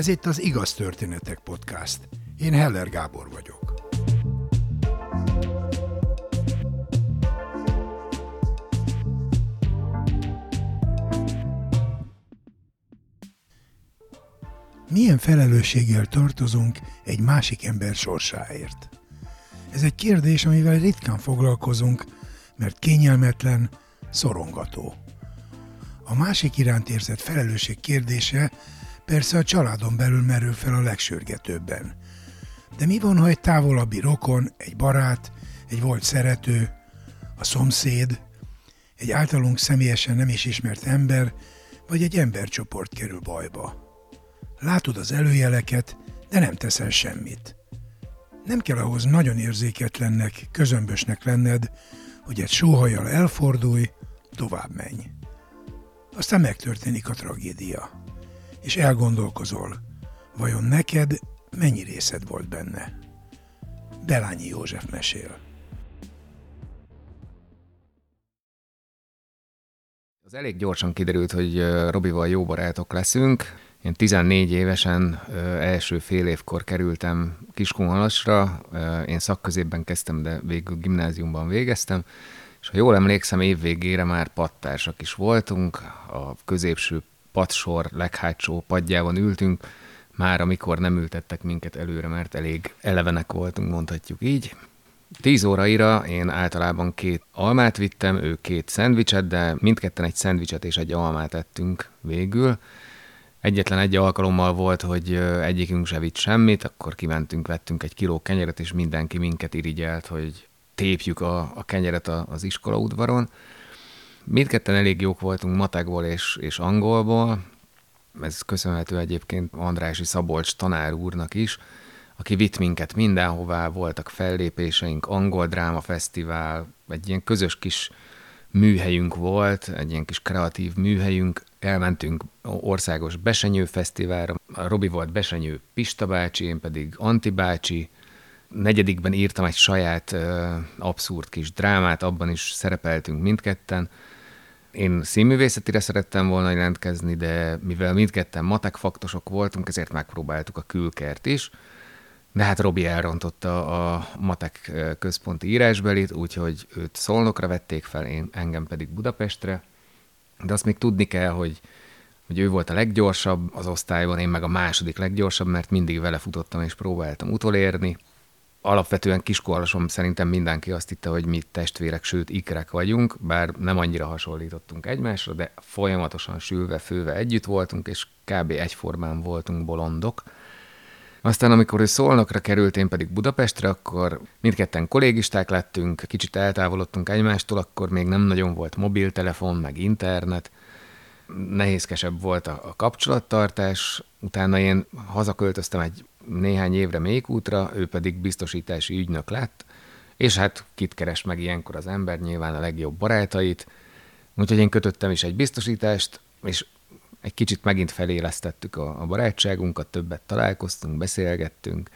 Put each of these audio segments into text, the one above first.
Ez itt az Igaz Történetek Podcast. Én Heller Gábor vagyok. Milyen felelősséggel tartozunk egy másik ember sorsáért? Ez egy kérdés, amivel ritkán foglalkozunk, mert kényelmetlen, szorongató. A másik iránt érzett felelősség kérdése persze a családon belül merül fel a legsürgetőbben. De mi van, ha egy távolabbi rokon, egy barát, egy volt szerető, a szomszéd, egy általunk személyesen nem is ismert ember, vagy egy embercsoport kerül bajba? Látod az előjeleket, de nem teszel semmit. Nem kell ahhoz nagyon érzéketlennek, közömbösnek lenned, hogy egy sóhajjal elfordulj, tovább menj. Aztán megtörténik a tragédia. És elgondolkozol, vajon neked mennyi részed volt benne? Belányi József mesél. Az elég gyorsan kiderült, hogy Robival jó barátok leszünk. Én 14 évesen első fél évkor kerültem Kiskunhalasra, én szakközépben kezdtem, de végül gimnáziumban végeztem, és ha jól emlékszem, évvégére már pattársak is voltunk, a középső padsor leghátsó padjában ültünk, már amikor nem ültettek minket előre, mert elég elevenek voltunk, mondhatjuk így. Tíz óraira én általában két almát vittem, ő két szendvicset, de mindketten egy szendvicset és egy almát ettünk végül. Egyetlen egy alkalommal volt, hogy egyikünk se vitt semmit, akkor kimentünk, vettünk egy kiló kenyeret, és mindenki minket irigyelt, hogy tépjük a, a kenyeret az iskola udvaron. Mindketten elég jók voltunk matekból és, és angolból. Ez köszönhető egyébként Andrási Szabolcs tanár úrnak is, aki vitt minket mindenhová, voltak fellépéseink, angol dráma fesztivál, egy ilyen közös kis műhelyünk volt, egy ilyen kis kreatív műhelyünk, elmentünk országos Besenyő Fesztiválra, Robi volt Besenyő Pista bácsi, én pedig Anti bácsi, negyedikben írtam egy saját abszurd kis drámát, abban is szerepeltünk mindketten. Én színművészetire szerettem volna jelentkezni, de mivel mindketten matek faktosok voltunk, ezért megpróbáltuk a külkert is. De hát Robi elrontotta a matek központi írásbelit, úgyhogy őt Szolnokra vették fel, én engem pedig Budapestre. De azt még tudni kell, hogy, hogy ő volt a leggyorsabb az osztályban, én meg a második leggyorsabb, mert mindig vele futottam és próbáltam utolérni alapvetően kiskolasom szerintem mindenki azt hitte, hogy mi testvérek, sőt ikrek vagyunk, bár nem annyira hasonlítottunk egymásra, de folyamatosan sülve, főve együtt voltunk, és kb. egyformán voltunk bolondok. Aztán, amikor ő Szolnokra került, én pedig Budapestre, akkor mindketten kollégisták lettünk, kicsit eltávolodtunk egymástól, akkor még nem nagyon volt mobiltelefon, meg internet, nehézkesebb volt a, a kapcsolattartás. Utána én hazaköltöztem egy néhány évre még útra, ő pedig biztosítási ügynök lett, és hát kit keres meg ilyenkor az ember, nyilván a legjobb barátait, úgyhogy én kötöttem is egy biztosítást, és egy kicsit megint felélesztettük a, barátságunkat, többet találkoztunk, beszélgettünk,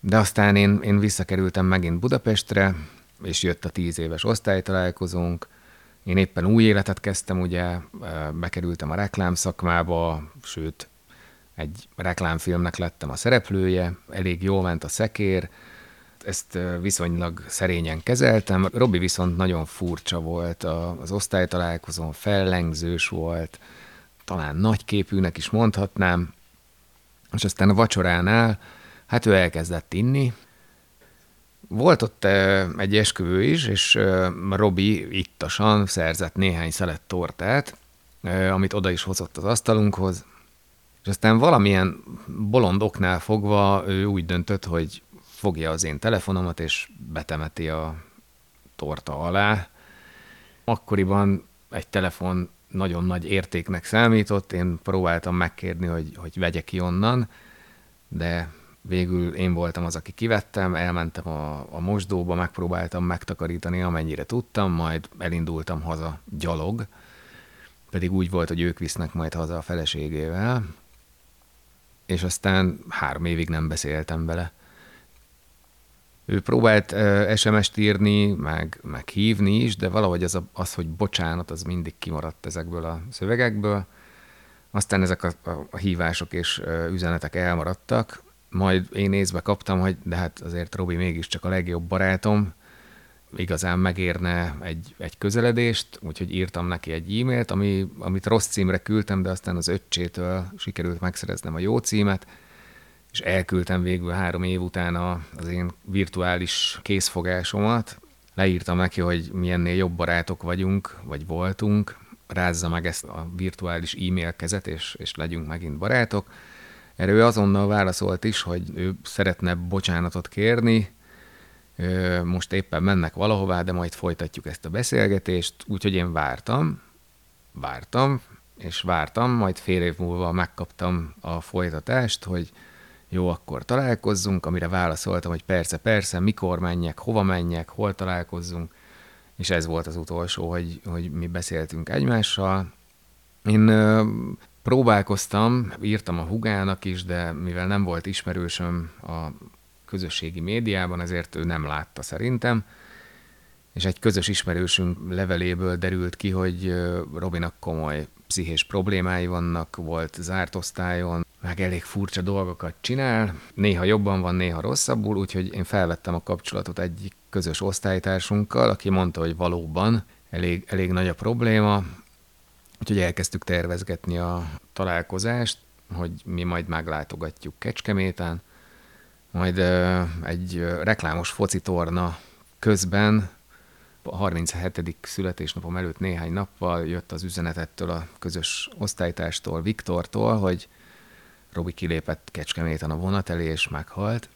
de aztán én, én visszakerültem megint Budapestre, és jött a tíz éves osztálytalálkozónk, én éppen új életet kezdtem, ugye, bekerültem a reklám szakmába, sőt, egy reklámfilmnek lettem a szereplője, elég jól ment a szekér, ezt viszonylag szerényen kezeltem. Robi viszont nagyon furcsa volt az osztálytalálkozón, fellengzős volt, talán nagyképűnek is mondhatnám, és aztán a vacsoránál, hát ő elkezdett inni. Volt ott egy esküvő is, és Robi ittasan szerzett néhány szelet tortát, amit oda is hozott az asztalunkhoz, és aztán valamilyen bolond oknál fogva ő úgy döntött, hogy fogja az én telefonomat, és betemeti a torta alá. Akkoriban egy telefon nagyon nagy értéknek számított, én próbáltam megkérni, hogy, hogy vegye ki onnan, de végül én voltam az, aki kivettem, elmentem a, a mosdóba, megpróbáltam megtakarítani, amennyire tudtam, majd elindultam haza gyalog, pedig úgy volt, hogy ők visznek majd haza a feleségével, és aztán három évig nem beszéltem vele. Ő próbált uh, SMS-t írni, meg, meg hívni is, de valahogy az, a, az, hogy bocsánat, az mindig kimaradt ezekből a szövegekből. Aztán ezek a, a, hívások és üzenetek elmaradtak, majd én észbe kaptam, hogy de hát azért Robi mégiscsak a legjobb barátom, igazán megérne egy, egy közeledést, úgyhogy írtam neki egy e-mailt, ami, amit rossz címre küldtem, de aztán az öccsétől sikerült megszereznem a jó címet, és elküldtem végül három év után az én virtuális készfogásomat. Leírtam neki, hogy milyennél jobb barátok vagyunk, vagy voltunk, rázza meg ezt a virtuális e-mail kezet, és, és legyünk megint barátok. Erre ő azonnal válaszolt is, hogy ő szeretne bocsánatot kérni, most éppen mennek valahová, de majd folytatjuk ezt a beszélgetést, úgyhogy én vártam, vártam, és vártam, majd fél év múlva megkaptam a folytatást, hogy jó, akkor találkozzunk, amire válaszoltam, hogy persze, persze, mikor menjek, hova menjek, hol találkozzunk, és ez volt az utolsó, hogy, hogy mi beszéltünk egymással. Én ö, próbálkoztam, írtam a hugának is, de mivel nem volt ismerősöm a közösségi médiában, ezért ő nem látta szerintem, és egy közös ismerősünk leveléből derült ki, hogy Robinak komoly pszichés problémái vannak, volt zárt osztályon, meg elég furcsa dolgokat csinál, néha jobban van, néha rosszabbul, úgyhogy én felvettem a kapcsolatot egy közös osztálytársunkkal, aki mondta, hogy valóban elég, elég nagy a probléma, úgyhogy elkezdtük tervezgetni a találkozást, hogy mi majd meglátogatjuk Kecskeméten, majd egy reklámos focitorna közben a 37. születésnapom előtt néhány nappal jött az üzenetettől a közös osztálytástól, Viktortól, hogy Robi kilépett Kecskeméten a vonat elé, és meghalt.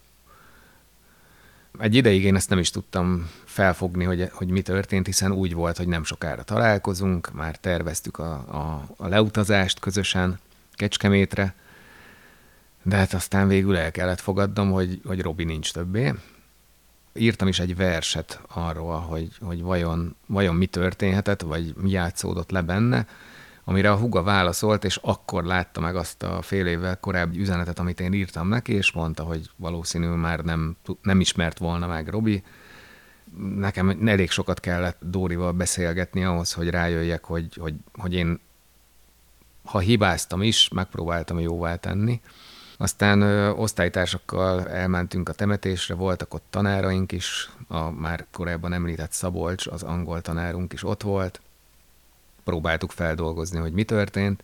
Egy ideig én ezt nem is tudtam felfogni, hogy, hogy mi történt, hiszen úgy volt, hogy nem sokára találkozunk, már terveztük a, a, a leutazást közösen Kecskemétre, de hát aztán végül el kellett fogadnom, hogy, hogy Robi nincs többé. Írtam is egy verset arról, hogy, hogy vajon, vajon mi történhetett, vagy mi játszódott le benne, amire a huga válaszolt, és akkor látta meg azt a fél évvel korábbi üzenetet, amit én írtam neki, és mondta, hogy valószínűleg már nem, nem ismert volna meg Robi. Nekem elég sokat kellett Dórival beszélgetni ahhoz, hogy rájöjjek, hogy, hogy, hogy én ha hibáztam is, megpróbáltam jóvá tenni, aztán ö, osztálytársakkal elmentünk a temetésre, voltak ott tanáraink is, a már korábban említett Szabolcs, az angol tanárunk is ott volt. Próbáltuk feldolgozni, hogy mi történt.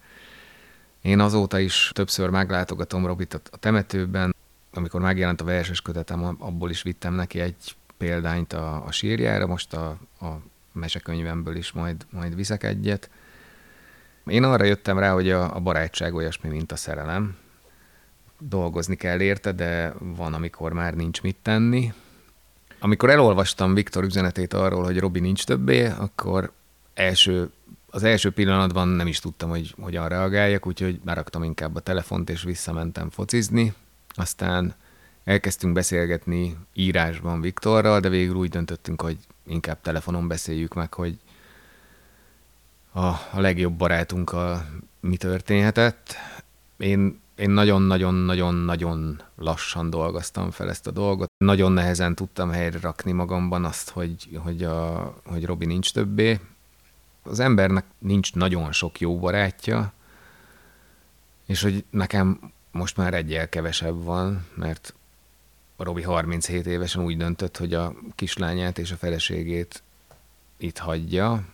Én azóta is többször meglátogatom Robit a temetőben, amikor megjelent a verses kötetem, abból is vittem neki egy példányt a, a sírjára, most a, a mesekönyvemből is majd, majd viszek egyet. Én arra jöttem rá, hogy a, a barátság olyasmi, mint a szerelem, dolgozni kell érte, de van, amikor már nincs mit tenni. Amikor elolvastam Viktor üzenetét arról, hogy Robi nincs többé, akkor első, az első pillanatban nem is tudtam, hogy hogyan reagáljak, úgyhogy beraktam inkább a telefont, és visszamentem focizni. Aztán elkezdtünk beszélgetni írásban Viktorral, de végül úgy döntöttünk, hogy inkább telefonon beszéljük meg, hogy a, a legjobb barátunkkal mi történhetett. Én én nagyon-nagyon-nagyon-nagyon lassan dolgoztam fel ezt a dolgot. Nagyon nehezen tudtam helyre rakni magamban azt, hogy, hogy, a, hogy Robi nincs többé. Az embernek nincs nagyon sok jó barátja, és hogy nekem most már egyel kevesebb van, mert a Robi 37 évesen úgy döntött, hogy a kislányát és a feleségét itt hagyja,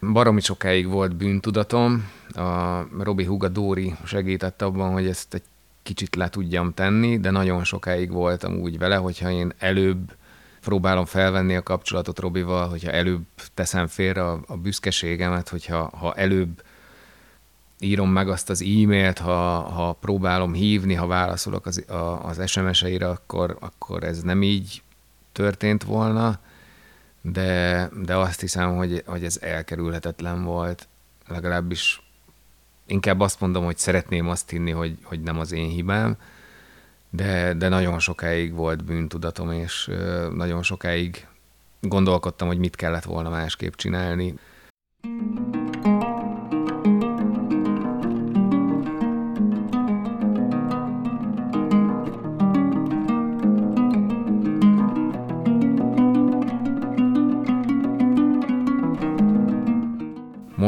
Baromi sokáig volt bűntudatom, a Robi Huga Dóri segített abban, hogy ezt egy kicsit le tudjam tenni, de nagyon sokáig voltam úgy vele, hogyha én előbb próbálom felvenni a kapcsolatot Robival, hogyha előbb teszem félre a, a büszkeségemet, hogyha ha előbb írom meg azt az e-mailt, ha, ha próbálom hívni, ha válaszolok az, a, az SMS-eire, akkor, akkor ez nem így történt volna de, de azt hiszem, hogy, hogy ez elkerülhetetlen volt, legalábbis inkább azt mondom, hogy szeretném azt hinni, hogy, hogy nem az én hibám, de, de nagyon sokáig volt bűntudatom, és nagyon sokáig gondolkodtam, hogy mit kellett volna másképp csinálni.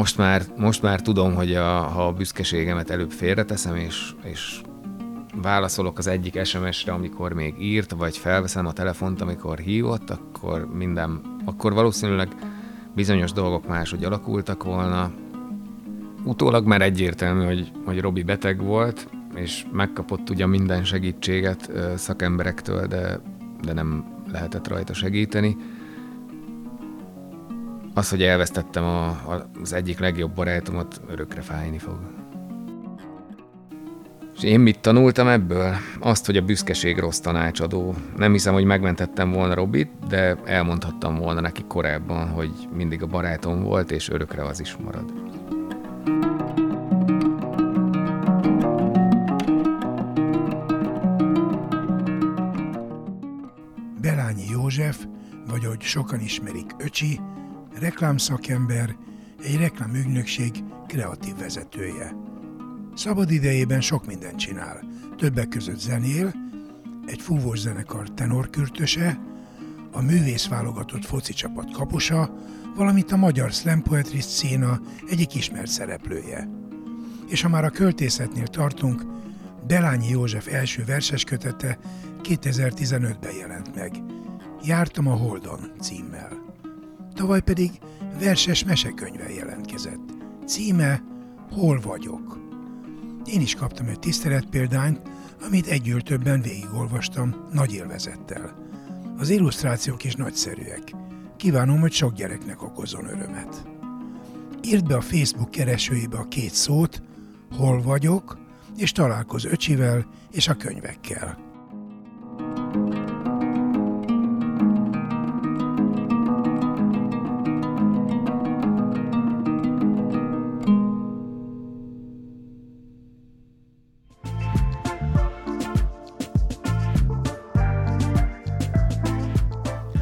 Most már, most már tudom, hogy a, ha a büszkeségemet előbb félreteszem, és, és válaszolok az egyik SMS-re, amikor még írt, vagy felveszem a telefont, amikor hívott, akkor minden, akkor valószínűleg bizonyos dolgok máshogy alakultak volna. Utólag már egyértelmű, hogy, hogy Robi beteg volt, és megkapott ugyan minden segítséget szakemberektől, de, de nem lehetett rajta segíteni. Az, hogy elvesztettem a, a, az egyik legjobb barátomat, örökre fájni fog. És én mit tanultam ebből? Azt, hogy a büszkeség rossz tanácsadó. Nem hiszem, hogy megmentettem volna Robit, de elmondhattam volna neki korábban, hogy mindig a barátom volt, és örökre az is marad. Belányi József, vagy ahogy sokan ismerik Öcsi, reklámszakember, egy reklámügynökség kreatív vezetője. Szabad idejében sok mindent csinál. Többek között zenél, egy fúvós zenekar tenorkürtöse, a művész válogatott foci csapat kaposa, valamint a magyar slam szína egyik ismert szereplője. És ha már a költészetnél tartunk, Belányi József első verses kötete 2015-ben jelent meg. Jártam a Holdon címmel. Tavaly pedig verses mesekönyvvel jelentkezett. Címe Hol vagyok? Én is kaptam egy tiszteletpéldányt, amit együl többen végigolvastam nagy élvezettel. Az illusztrációk is nagyszerűek. Kívánom, hogy sok gyereknek okozon örömet. Írd be a Facebook keresőjébe a két szót, hol vagyok, és találkozz öcsivel és a könyvekkel.